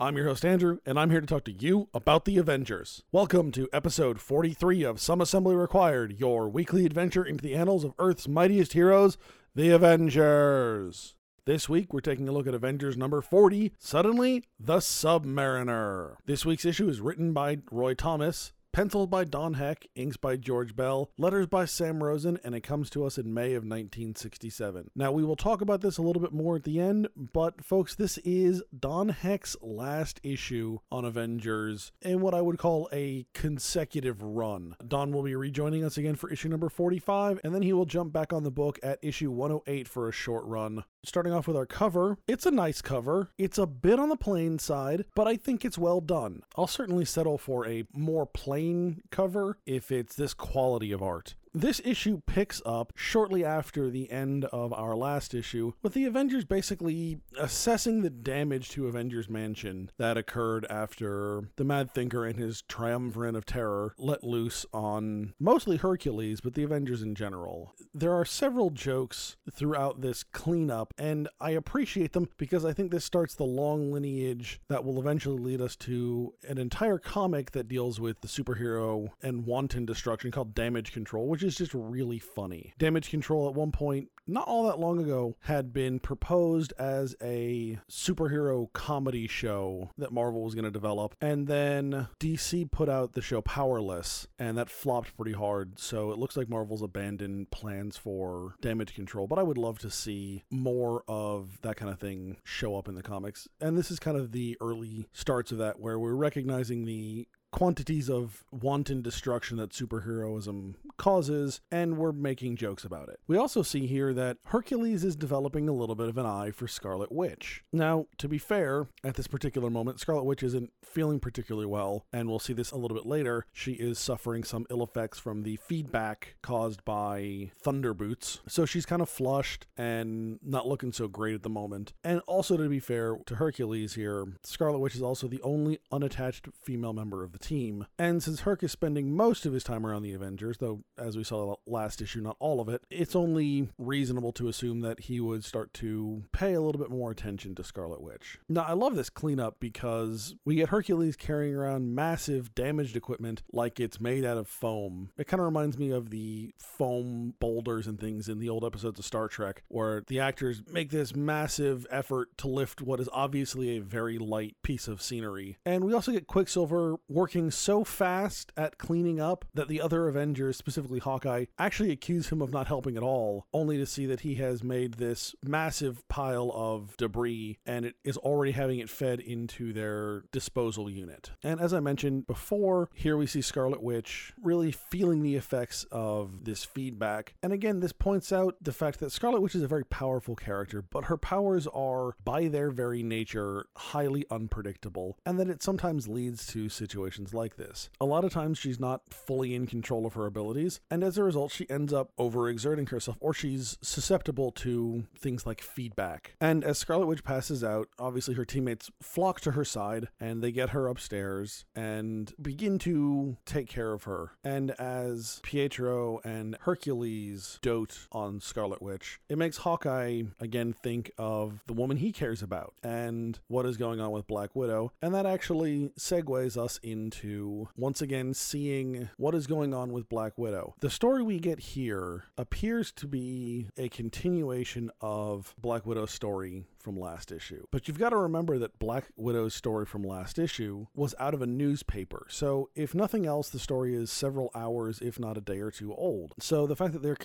I'm your host, Andrew, and I'm here to talk to you about the Avengers. Welcome to episode 43 of Some Assembly Required, your weekly adventure into the annals of Earth's mightiest heroes, the Avengers. This week, we're taking a look at Avengers number 40, Suddenly the Submariner. This week's issue is written by Roy Thomas, Pencils by Don Heck, inks by George Bell, letters by Sam Rosen, and it comes to us in May of 1967. Now, we will talk about this a little bit more at the end, but folks, this is Don Heck's last issue on Avengers in what I would call a consecutive run. Don will be rejoining us again for issue number 45, and then he will jump back on the book at issue 108 for a short run. Starting off with our cover, it's a nice cover. It's a bit on the plain side, but I think it's well done. I'll certainly settle for a more plain cover if it's this quality of art. This issue picks up shortly after the end of our last issue, with the Avengers basically assessing the damage to Avengers Mansion that occurred after the Mad Thinker and his triumvirate of terror let loose on mostly Hercules, but the Avengers in general. There are several jokes throughout this cleanup, and I appreciate them because I think this starts the long lineage that will eventually lead us to an entire comic that deals with the superhero and wanton destruction called Damage Control, which is just really funny. Damage Control at one point, not all that long ago, had been proposed as a superhero comedy show that Marvel was going to develop. And then DC put out the show Powerless, and that flopped pretty hard. So it looks like Marvel's abandoned plans for Damage Control. But I would love to see more of that kind of thing show up in the comics. And this is kind of the early starts of that, where we're recognizing the quantities of wanton destruction that superheroism causes, and we're making jokes about it. We also see here that Hercules is developing a little bit of an eye for Scarlet Witch. Now, to be fair, at this particular moment, Scarlet Witch isn't feeling particularly well, and we'll see this a little bit later. She is suffering some ill effects from the feedback caused by Thunder Boots, so she's kind of flushed and not looking so great at the moment. And also, to be fair to Hercules here, Scarlet Witch is also the only unattached female member of the team. And since Herc is spending most of his time around the Avengers, though as we saw last issue, not all of it, it's only reasonable to assume that he would start to pay a little bit more attention to Scarlet Witch. Now, I love this cleanup because we get Hercules carrying around massive damaged equipment like it's made out of foam. It kind of reminds me of the foam boulders and things in the old episodes of Star Trek, where the actors make this massive effort to lift what is obviously a very light piece of scenery. And we also get Quicksilver working so fast at cleaning up that the other Avengers, specifically Hawkeye, actually accuse him of not helping at all, only to see that he has made this massive pile of debris and it is already having it fed into their disposal unit. And as I mentioned before, here we see Scarlet Witch really feeling the effects of this feedback. And again, this points out the fact that Scarlet Witch is a very powerful character, but her powers are, by their very nature, highly unpredictable, and that it sometimes leads to situations like this. A lot of times she's not fully in control of her abilities, and as a result, she ends up overexerting herself, or she's susceptible to things like feedback. And as Scarlet Witch passes out, obviously her teammates flock to her side and they get her upstairs and begin to take care of her. And as Pietro and Hercules dote on Scarlet Witch, it makes Hawkeye again think of the woman he cares about and what is going on with Black Widow. And that actually segues us into once again seeing what is going on with Black Widow. The story we get here appears to be a continuation of Black Widow's story from last issue. But you've got to remember that Black Widow's story from last issue was out of a newspaper. So, if nothing else, the story is several hours, if not a day or two old. So, the fact that they're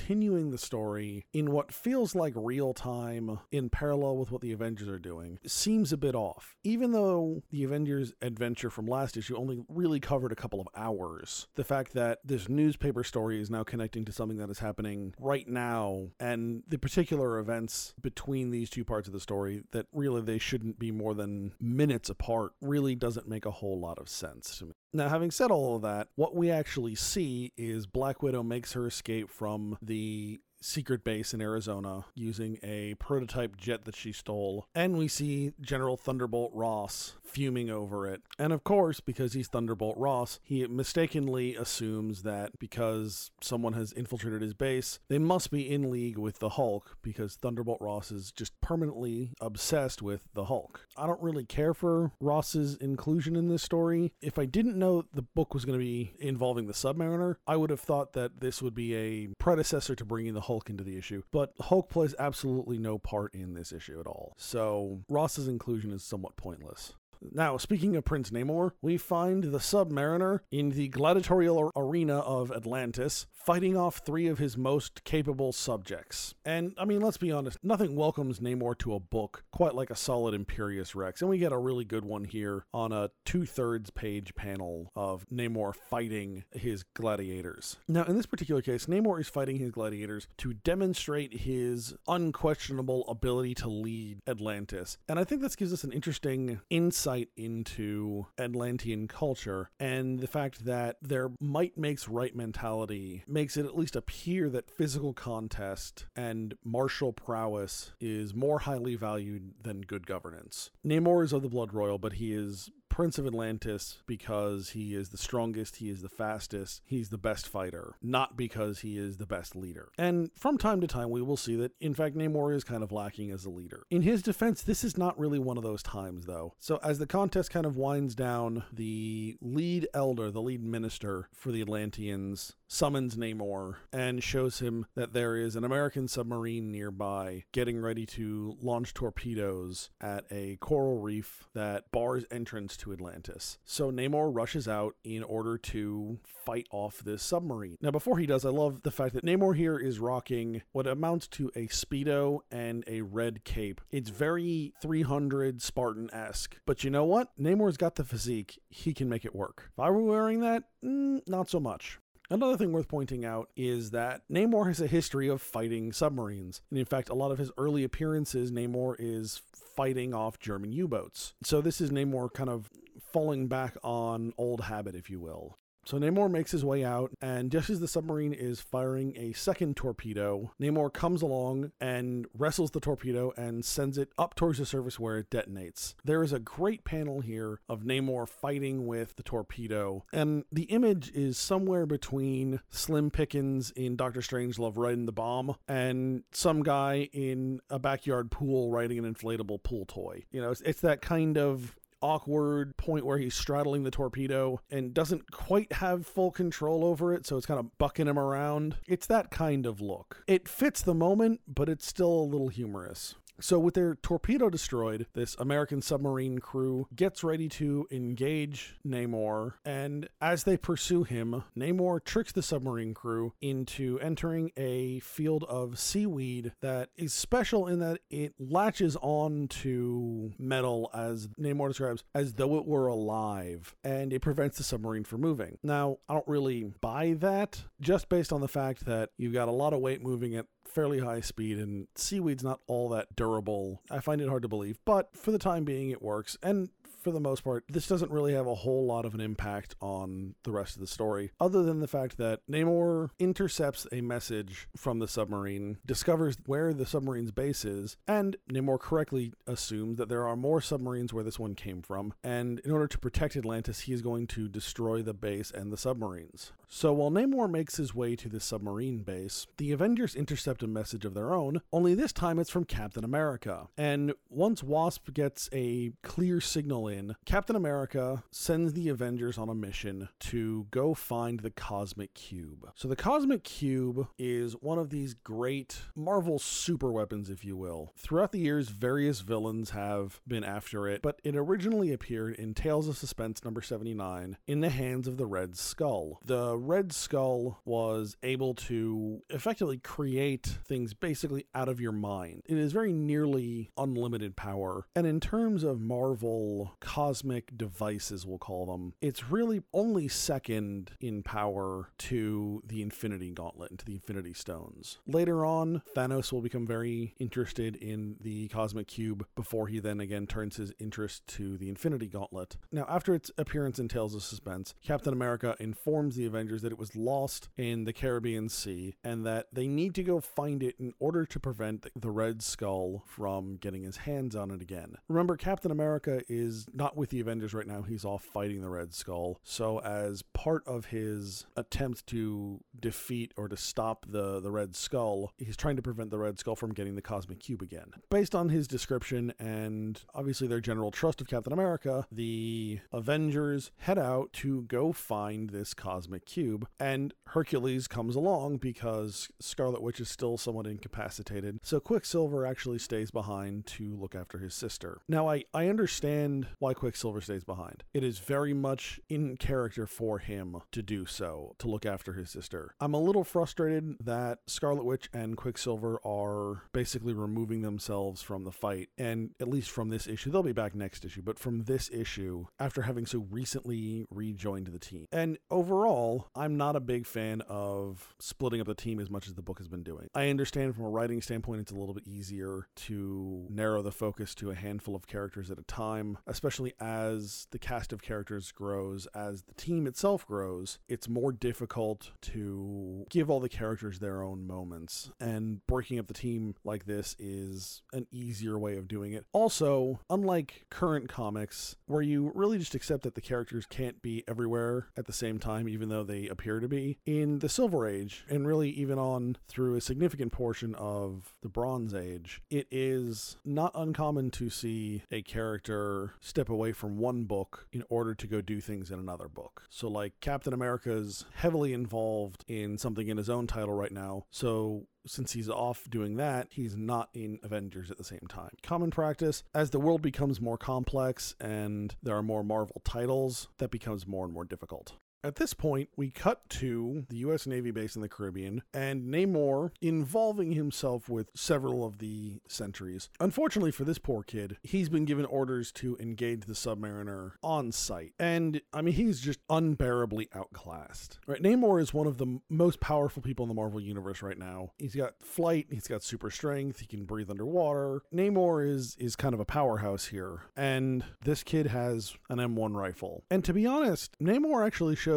continuing the story in what feels like real time in parallel with what the Avengers are doing seems a bit off. Even though the Avengers adventure from last issue only really covered a couple of hours, the fact that this newspaper story is now connecting to something that is happening right now and the particular events between these two parts of the story that really they shouldn't be more than minutes apart really doesn't make a whole lot of sense to me. Now, having said all of that, what we actually see is Black Widow makes her escape from the secret base in Arizona using a prototype jet that she stole. And we see General Thunderbolt Ross fuming over it. And of course, because he's Thunderbolt Ross, he mistakenly assumes that because someone has infiltrated his base, they must be in league with the Hulk because Thunderbolt Ross is just permanently obsessed with the Hulk. I don't really care for Ross's inclusion in this story. If I didn't know the book was going to be involving the Submariner, I would have thought that this would be a predecessor to bringing the Hulk into the issue. But Hulk plays absolutely no part in this issue at all. So Ross's inclusion is somewhat pointless. Now, speaking of Prince Namor, we find the Submariner in the gladiatorial arena of Atlantis, fighting off three of his most capable subjects. And I mean, let's be honest, nothing welcomes Namor to a book quite like a solid Imperious Rex. And we get a really good one here on a two thirds page panel of Namor fighting his gladiators. Now, in this particular case, Namor is fighting his gladiators to demonstrate his unquestionable ability to lead Atlantis. And I think this gives us an interesting insight into Atlantean culture and the fact that their might makes right mentality makes it at least appear that physical contest and martial prowess is more highly valued than good governance. Namor is of the blood royal, but he is Prince of Atlantis because he is the strongest, he is the fastest, he's the best fighter, not because he is the best leader. And from time to time, we will see that, in fact, Namor is kind of lacking as a leader. In his defense, this is not really one of those times, though. So, as the contest kind of winds down, the lead elder, the lead minister for the Atlanteans, summons Namor and shows him that there is an American submarine nearby getting ready to launch torpedoes at a coral reef that bars entrance to Atlantis. So Namor rushes out in order to fight off this submarine. Now, before he does, I love the fact that Namor here is rocking what amounts to a Speedo and a red cape. It's very 300 Spartan esque. But you know what? Namor's got the physique, he can make it work. If I were wearing that, mm, not so much. Another thing worth pointing out is that Namor has a history of fighting submarines. And in fact, a lot of his early appearances, Namor is fighting off German U boats. So this is Namor kind of falling back on old habit, if you will. So Namor makes his way out, and just as the submarine is firing a second torpedo, Namor comes along and wrestles the torpedo and sends it up towards the surface where it detonates. There is a great panel here of Namor fighting with the torpedo, and the image is somewhere between Slim Pickens in Doctor Strangelove riding the bomb and some guy in a backyard pool riding an inflatable pool toy. You know, it's, it's that kind of awkward point where he's straddling the torpedo and doesn't quite have full control over it, so it's kind of bucking him around. It's that kind of look. It fits the moment, but it's still a little humorous. So, with their torpedo destroyed, this American submarine crew gets ready to engage Namor. And as they pursue him, Namor tricks the submarine crew into entering a field of seaweed that is special in that it latches on to metal, as Namor describes, as though it were alive, and it prevents the submarine from moving. Now, I don't really buy that just based on the fact that you've got a lot of weight moving at fairly high speed, and seaweed's not all that durable. I find it hard to believe, but for the time being, it works. And for the most part, this doesn't really have a whole lot of an impact on the rest of the story, other than the fact that Namor intercepts a message from the submarine, discovers where the submarine's base is, and Namor correctly assumes that there are more submarines where this one came from. And in order to protect Atlantis, he is going to destroy the base and the submarines. So while Namor makes his way to the submarine base, the Avengers intercept a message of their own, only this time it's from Captain America. And once Wasp gets a clear signal in, Captain America sends the Avengers on a mission to go find the Cosmic Cube. So the Cosmic Cube is one of these great Marvel super weapons, if you will. Throughout the years, various villains have been after it, but it originally appeared in Tales of Suspense number 79 in the hands of the Red Skull. The Red Skull was able to effectively create things basically out of your mind. It is very nearly unlimited power. And in terms of Marvel cosmic devices, we'll call them, it's really only second in power to the Infinity Gauntlet and to the Infinity Stones. Later on, Thanos will become very interested in the Cosmic Cube before he then again turns his interest to the Infinity Gauntlet. Now, after its appearance in Tales of Suspense, Captain America informs the Avengers that it was lost in the Caribbean Sea and that they need to go find it in order to prevent the Red Skull from getting his hands on it again. Remember, Captain America is not with the Avengers right now, he's off fighting the Red Skull. So, as part of his attempt to defeat or to stop the, the Red Skull, he's trying to prevent the Red Skull from getting the Cosmic Cube again. Based on his description and obviously their general trust of Captain America, the Avengers head out to go find this Cosmic Cube, and Hercules comes along because Scarlet Witch is still somewhat incapacitated. So Quicksilver actually stays behind to look after his sister. Now, I, I understand why Quicksilver stays behind. It is very much in character for him to do so, to look after his sister. I'm a little frustrated that Scarlet Witch and Quicksilver are basically removing themselves from the fight, and at least from this issue, they'll be back next issue, but from this issue, after having so recently rejoined the team. And overall, I'm not a big fan of splitting up the team as much as the book has been doing. I understand from a writing standpoint, it's a little bit easier to narrow the focus to a handful of characters at a time, especially as the cast of characters grows, as the team itself grows. It's more difficult to give all the characters their own moments, and breaking up the team like this is an easier way of doing it. Also, unlike current comics, where you really just accept that the characters can't be everywhere at the same time, even though they appear to be, in the Silver Age, and really even on through a significant portion of the Bronze Age, it is not uncommon to see a character step away from one book in order to go do things in another book. So, like Captain America's heavily involved in something in his own title right now, so since he's off doing that, he's not in Avengers at the same time. Common practice, as the world becomes more complex and there are more Marvel titles, that becomes more and more difficult. At this point, we cut to the U.S. Navy base in the Caribbean and Namor involving himself with several of the sentries. Unfortunately for this poor kid, he's been given orders to engage the submariner on site. And I mean, he's just unbearably outclassed. Right? Namor is one of the most powerful people in the Marvel Universe right now. He's got flight, he's got super strength, he can breathe underwater. Namor is, is kind of a powerhouse here. And this kid has an M1 rifle. And to be honest, Namor actually shows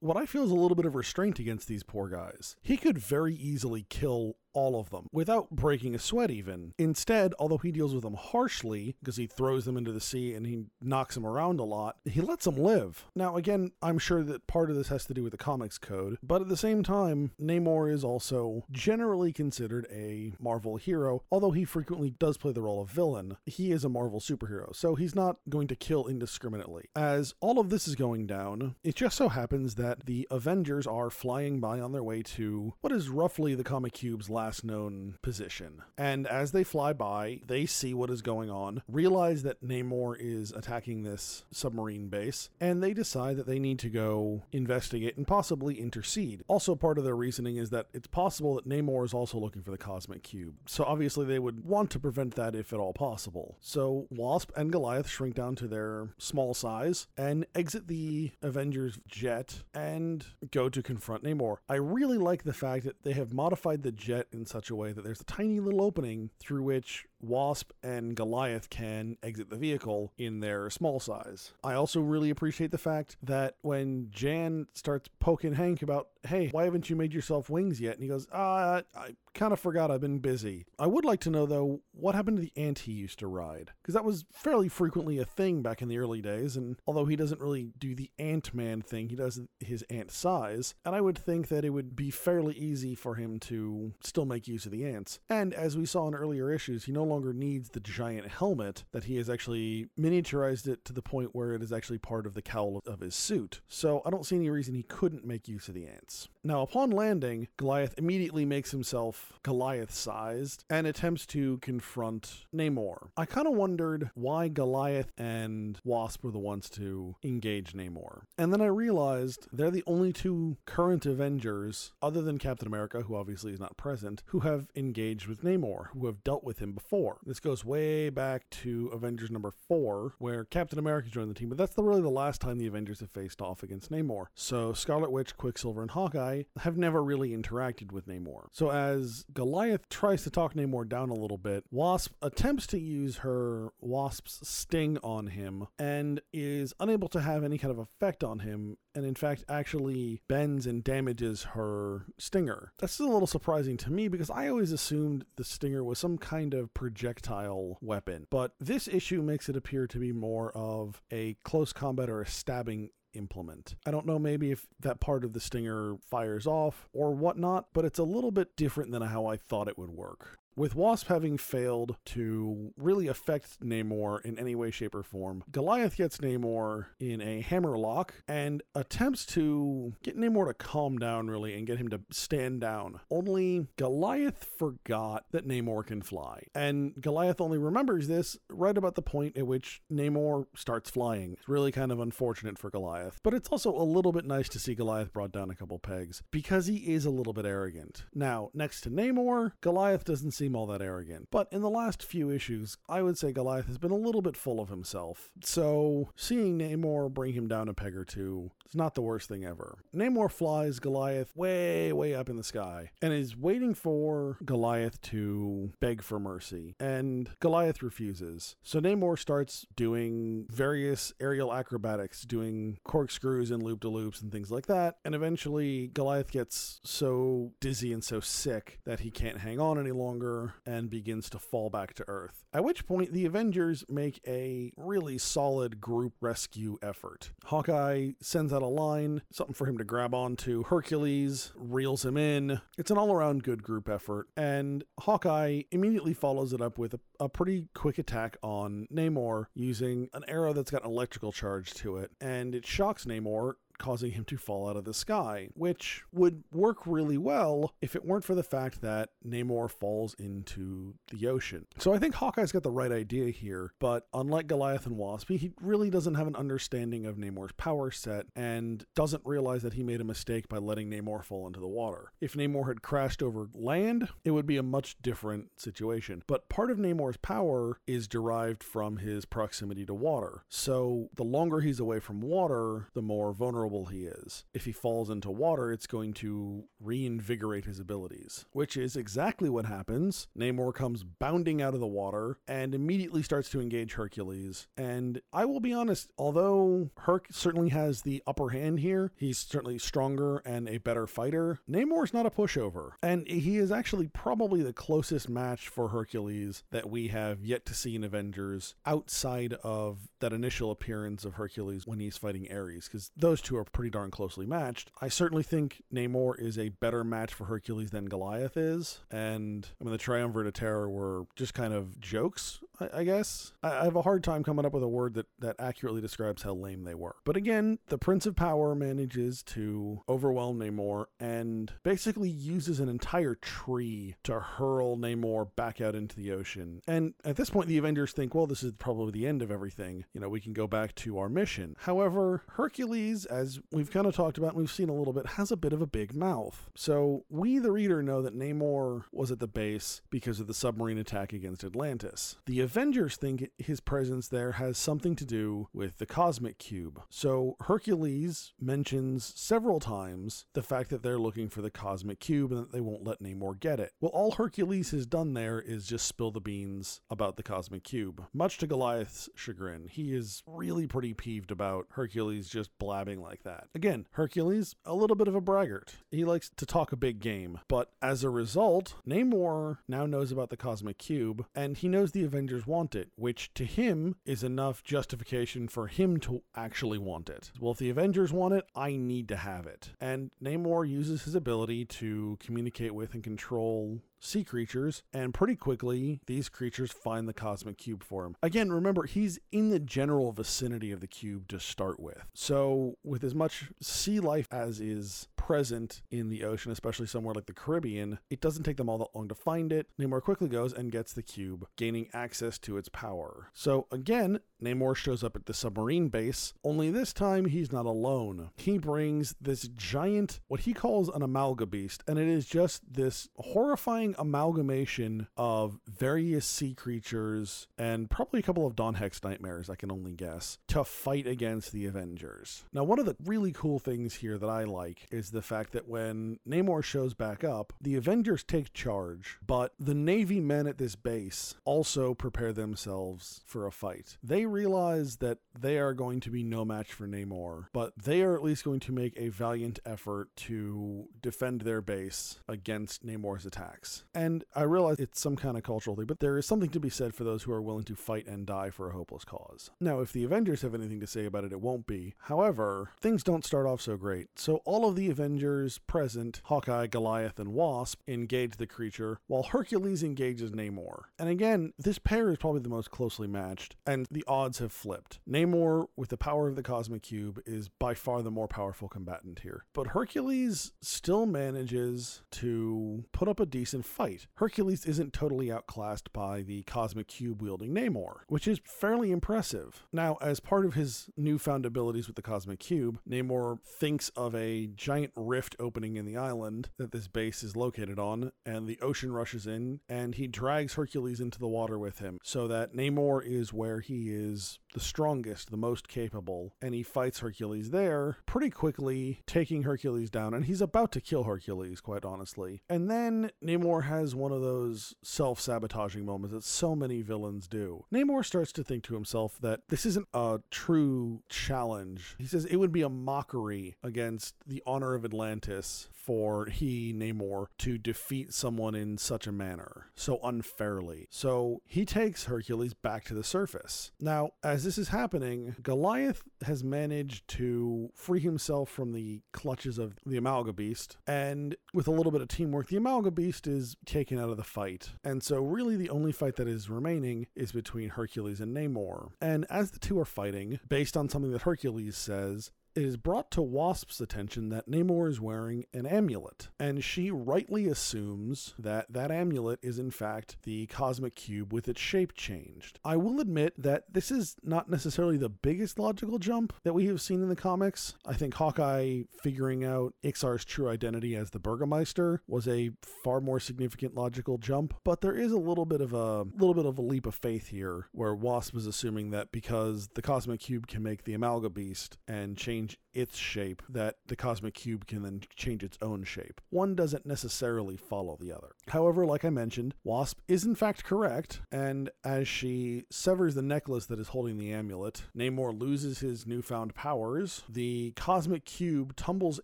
what I feel is a little bit of restraint against these poor guys. He could very easily kill all of them without breaking a sweat even. Instead, although he deals with them harshly because he throws them into the sea and he knocks them around a lot, he lets them live. Now, again, I'm sure that part of this has to do with the comics code, but at the same time, Namor is also generally considered a Marvel hero, although he frequently does play the role of villain. He is a Marvel superhero, so he's not going to kill indiscriminately. As all of this is going down, it just so happens that the Avengers are flying by on their way to what is roughly the Cosmic Cube's last known position. And as they fly by, they see what is going on, realize that Namor is attacking this submarine base, and they decide that they need to go investigate and possibly intercede. Also, part of their reasoning is that it's possible that Namor is also looking for the Cosmic Cube. So obviously, they would want to prevent that if at all possible. So Wasp and Goliath shrink down to their small size and exit the Avengers jet and go to confront Namor. I really like the fact that they have modified the jet in such a way that there's a tiny little opening through which Wasp and Goliath can exit the vehicle in their small size. I also really appreciate the fact that when Jan starts poking Hank about, hey, why haven't you made yourself wings yet? And he goes, ah, I kind of forgot I've been busy. I would like to know, though, what happened to the ant he used to ride? Because that was fairly frequently a thing back in the early days, and although he doesn't really do the Ant Man thing, he does his ant size, and I would think that it would be fairly easy for him to still make use of the ants. And as we saw in earlier issues, he no longer needs the giant helmet, that he has actually miniaturized it to the point where it is actually part of the cowl of his suit. So I don't see any reason he couldn't make use of the ants. Now, upon landing, Goliath immediately makes himself Goliath sized and attempts to confront Namor. I kind of wondered why Goliath and Wasp were the ones to engage Namor. And then I realized they're the only two current Avengers, other than Captain America, who obviously is not present, who have engaged with Namor, who have dealt with him before. This goes way back to Avengers number four, where Captain America joined the team, but that's the, really the last time the Avengers have faced off against Namor. So Scarlet Witch, Quicksilver, and Hawkeye have never really interacted with Namor. So as Goliath tries to talk Namor down a little bit, Wasp attempts to use her Wasp's sting on him and is unable to have any kind of effect on him and in fact actually bends and damages her stinger. That's a little surprising to me because I always assumed the stinger was some kind of projectile weapon, but this issue makes it appear to be more of a close combat or a stabbing implement. I don't know maybe if that part of the stinger fires off or whatnot, but it's a little bit different than how I thought it would work. With Wasp having failed to really affect Namor in any way, shape, or form, Goliath gets Namor in a hammerlock and attempts to get Namor to calm down, really, and get him to stand down. Only Goliath forgot that Namor can fly. And Goliath only remembers this right about the point at which Namor starts flying. It's really kind of unfortunate for Goliath, but it's also a little bit nice to see Goliath brought down a couple pegs because he is a little bit arrogant. Now, next to Namor, Goliath doesn't seem all that arrogant. But in the last few issues, I would say Goliath has been a little bit full of himself. So seeing Namor bring him down a peg or two is not the worst thing ever. Namor flies Goliath way, way up in the sky and is waiting for Goliath to beg for mercy. And Goliath refuses. So Namor starts doing various aerial acrobatics, doing corkscrews and loop de loops and things like that. And eventually, Goliath gets so dizzy and so sick that he can't hang on any longer and begins to fall back to Earth. At which point, the Avengers make a really solid group rescue effort. Hawkeye sends out a line, something for him to grab onto. Hercules reels him in. It's an all around good group effort, and Hawkeye immediately follows it up with a, a pretty quick attack on Namor using an arrow that's got an electrical charge to it, and it shocks Namor causing him to fall out of the sky, which would work really well if it weren't for the fact that Namor falls into the ocean. So I think Hawkeye's got the right idea here, but unlike Goliath and Wasp, he really doesn't have an understanding of Namor's power set and doesn't realize that he made a mistake by letting Namor fall into the water. If Namor had crashed over land, it would be a much different situation. But part of Namor's power is derived from his proximity to water. So the longer he's away from water, the more vulnerable he is. If he falls into water, it's going to reinvigorate his abilities, which is exactly what happens. Namor comes bounding out of the water and immediately starts to engage Hercules. And I will be honest, although Herc certainly has the upper hand here, he's certainly stronger and a better fighter. Namor's not a pushover, and he is actually probably the closest match for Hercules that we have yet to see in Avengers outside of that initial appearance of Hercules when he's fighting Ares, because those two are pretty darn closely matched. I certainly think Namor is a better match for Hercules than Goliath is, and I mean the Triumvirate of Terror were just kind of jokes, I, I guess. I, I have a hard time coming up with a word that that accurately describes how lame they were. But again, the Prince of Power manages to overwhelm Namor and basically uses an entire tree to hurl Namor back out into the ocean. And at this point, the Avengers think, well, this is probably the end of everything. You know, we can go back to our mission. However, Hercules, as we've kind of talked about and we've seen a little bit, has a bit of a big mouth. So we, the reader, know that Namor was at the base because of the submarine attack against Atlantis. The Avengers think his presence there has something to do with the Cosmic Cube. So Hercules mentions several times the fact that they're looking for the Cosmic Cube and that they won't let Namor get it. Well, all Hercules has done there is just spill the beans about the Cosmic Cube, much to Goliath's chagrin. He is really pretty peeved about Hercules just blabbing like that. Again, Hercules, a little bit of a braggart. He likes to talk a big game, but as a result, Namor now knows about the Cosmic Cube and he knows the Avengers want it, which to him is enough justification for him to actually want it. Well, if the Avengers want it, I need to have it. And Namor uses his ability to communicate with and control sea creatures, and pretty quickly, these creatures find the cosmic cube for him. Again, remember, he's in the general vicinity of the cube to start with. So, with as much sea life as is present in the ocean, especially somewhere like the Caribbean, it doesn't take them all that long to find it. Namor quickly goes and gets the cube, gaining access to its power. So, again, Namor shows up at the submarine base, only this time he's not alone. He brings this giant, what he calls an amalga beast, and it is just this horrifying amalgamation of various sea creatures and probably a couple of Don Heck's nightmares, I can only guess, to fight against the Avengers. Now, one of the really cool things here that I like is the fact that when Namor shows back up, the Avengers take charge, but the Navy men at this base also prepare themselves for a fight. They realize that they are going to be no match for Namor, but they are at least going to make a valiant effort to defend their base against Namor's attacks. And I realize it's some kind of cultural thing, but there is something to be said for those who are willing to fight and die for a hopeless cause. Now, if the Avengers have anything to say about it, it won't be. However, things don't start off so great. So all of the Avengers present, Hawkeye, Goliath, and Wasp, engage the creature, while Hercules engages Namor. And again, this pair is probably the most closely matched, and the odds have flipped. Namor, with the power of the Cosmic Cube, is by far the more powerful combatant here. But Hercules still manages to put up a decent fight. Hercules isn't totally outclassed by the Cosmic Cube wielding Namor, which is fairly impressive. Now, as part of his newfound abilities with the Cosmic Cube, Namor thinks of a giant rift opening in the island that this base is located on, and the ocean rushes in, and he drags Hercules into the water with him so that Namor is where he is the strongest, the most capable, and he fights Hercules there pretty quickly, taking Hercules down, and he's about to kill Hercules, quite honestly. And then Namor has one of those self sabotaging moments that so many villains do. Namor starts to think to himself that this isn't a true challenge. He says it would be a mockery against the honor of Atlantis for he, Namor, to defeat someone in such a manner, so unfairly. So he takes Hercules back to the surface. Now, as this is happening, Goliath has managed to free himself from the clutches of the Amalga Beast, and with a little bit of teamwork, the Amalga Beast is taken out of the fight. And so, really, the only fight that is remaining is between Hercules and Namor. And as the two are fighting, based on something that Hercules says, it is brought to Wasp's attention that Namor is wearing an amulet, and she rightly assumes that that amulet is in fact the cosmic cube with its shape changed. I will admit that this is not necessarily the biggest logical jump that we have seen in the comics. I think Hawkeye figuring out Ixar's true identity as the Burgermeister was a far more significant logical jump, but there is a little bit of a little bit of a leap of faith here where Wasp is assuming that because the cosmic cube can make the Amalga Beast and change its shape that the cosmic cube can then change its own shape. One doesn't necessarily follow the other. However, like I mentioned, Wasp is in fact correct, and as she severs the necklace that is holding the amulet, Namor loses his newfound powers. The cosmic cube tumbles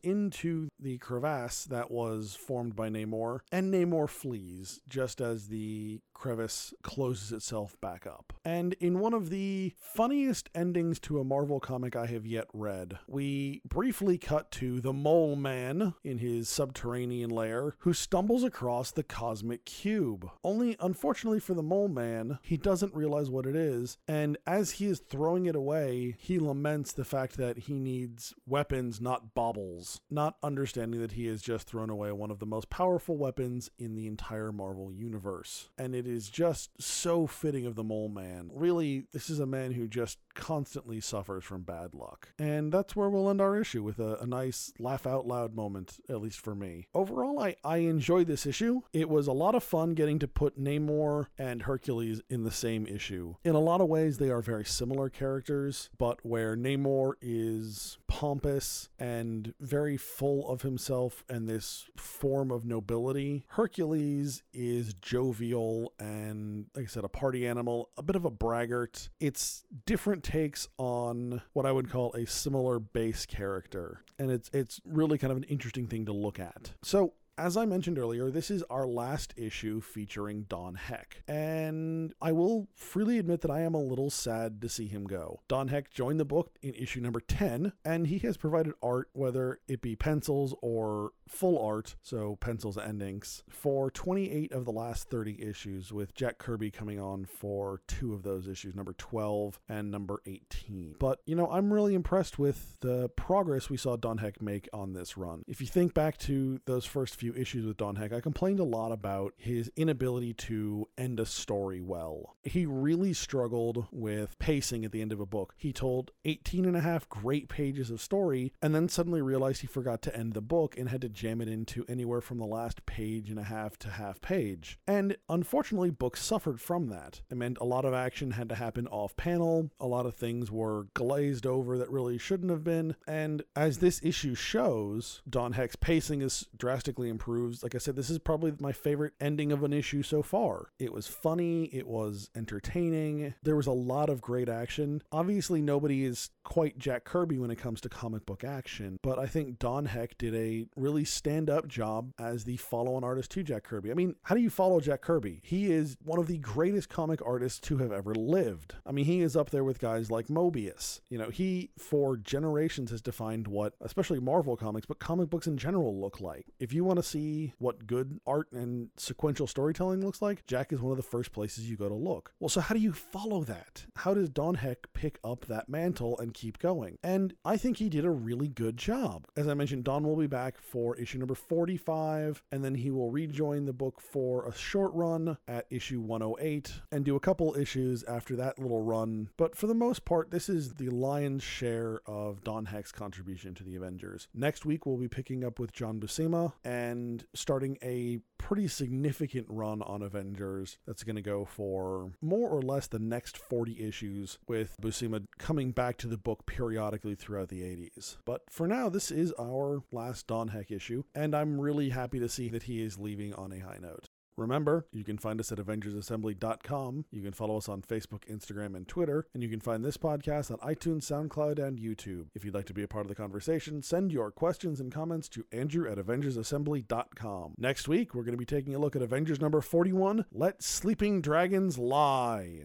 into the crevasse that was formed by Namor, and Namor flees just as the crevice closes itself back up. And in one of the funniest endings to a Marvel comic I have yet read, we briefly cut to the Mole Man in his subterranean lair who stumbles across the cosmic cube. Only, unfortunately for the Mole Man, he doesn't realize what it is, and as he is throwing it away, he laments the fact that he needs weapons, not baubles, not understanding that he has just thrown away one of the most powerful weapons in the entire Marvel universe. And it is just so fitting of the Mole Man. Really, this is a man who just constantly suffers from bad luck. And that's where we'll end our issue with a, a, nice laugh out loud moment, at least for me. Overall, I, I enjoyed this issue. It was a lot of fun getting to put Namor and Hercules in the same issue. In a lot of ways, they are very similar characters, but where Namor is pompous and very full of himself and this form of nobility, Hercules is jovial and, like I said, a party animal, a bit of a braggart. It's different takes on what I would call a similar base character, and it's it's really kind of an interesting thing to look at. So As I mentioned earlier, this is our last issue featuring Don Heck, and I will freely admit that I am a little sad to see him go. Don Heck joined the book in issue number 10, and he has provided art, whether it be pencils or full art, so pencils and inks, for 28 of the last 30 issues, with Jack Kirby coming on for two of those issues, number 12 and number 18. But, you know, I'm really impressed with the progress we saw Don Heck make on this run. If you think back to those first few issues with Don Heck, I complained a lot about his inability to end a story well. He really struggled with pacing at the end of a book. He told 18 and a half great pages of story and then suddenly realized he forgot to end the book and had to jam it into anywhere from the last page and a half to half page. And unfortunately, books suffered from that. It meant a lot of action had to happen off panel, a lot of things were glazed over that really shouldn't have been. And as this issue shows, Don Heck's pacing is drastically improved. Like I said, this is probably my favorite ending of an issue so far. It was funny, it was entertaining, there was a lot of great action. Obviously, nobody is quite Jack Kirby when it comes to comic book action, but I think Don Heck did a really stand up job as the follow on artist to Jack Kirby. I mean, how do you follow Jack Kirby? He is one of the greatest comic artists to have ever lived. I mean, he is up there with guys like Mobius. You know, he for generations has defined what, especially Marvel comics, but comic books in general look like. If you want to see what good art and sequential storytelling looks like, Jack is one of the first places you go to look. Well, so how do you follow that? How does Don Heck pick up that mantle and keep going? And I think he did a really good job. As I mentioned, Don will be back for issue number 45, and then he will rejoin the book for a short run at issue 108 and do a couple issues after that little run. But for the most part, this is the lion's share of Don Heck's contribution to the Avengers. Next week, we'll be picking up with John Buscema and starting a pretty significant run on Avengers that's going to go for more or less the next 40 issues, with Buscema coming back to the book periodically throughout the 80s. But for now, this is our last Don Heck issue, and I'm really happy to see that he is leaving on a high note. Remember, you can find us at AvengersAssembly.com. You can follow us on Facebook, Instagram, and Twitter. And you can find this podcast on iTunes, SoundCloud, and YouTube. If you'd like to be a part of the conversation, send your questions and comments to Andrew at AvengersAssembly.com. Next week, we're going to be taking a look at Avengers number 41 Let Sleeping Dragons Lie.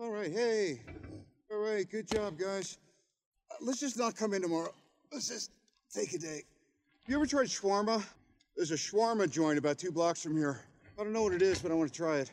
All right, hey. All right, good job, guys. Let's just not come in tomorrow. Let's just take a day. You ever tried shawarma? There's a shawarma joint about two blocks from here. I don't know what it is, but I want to try it.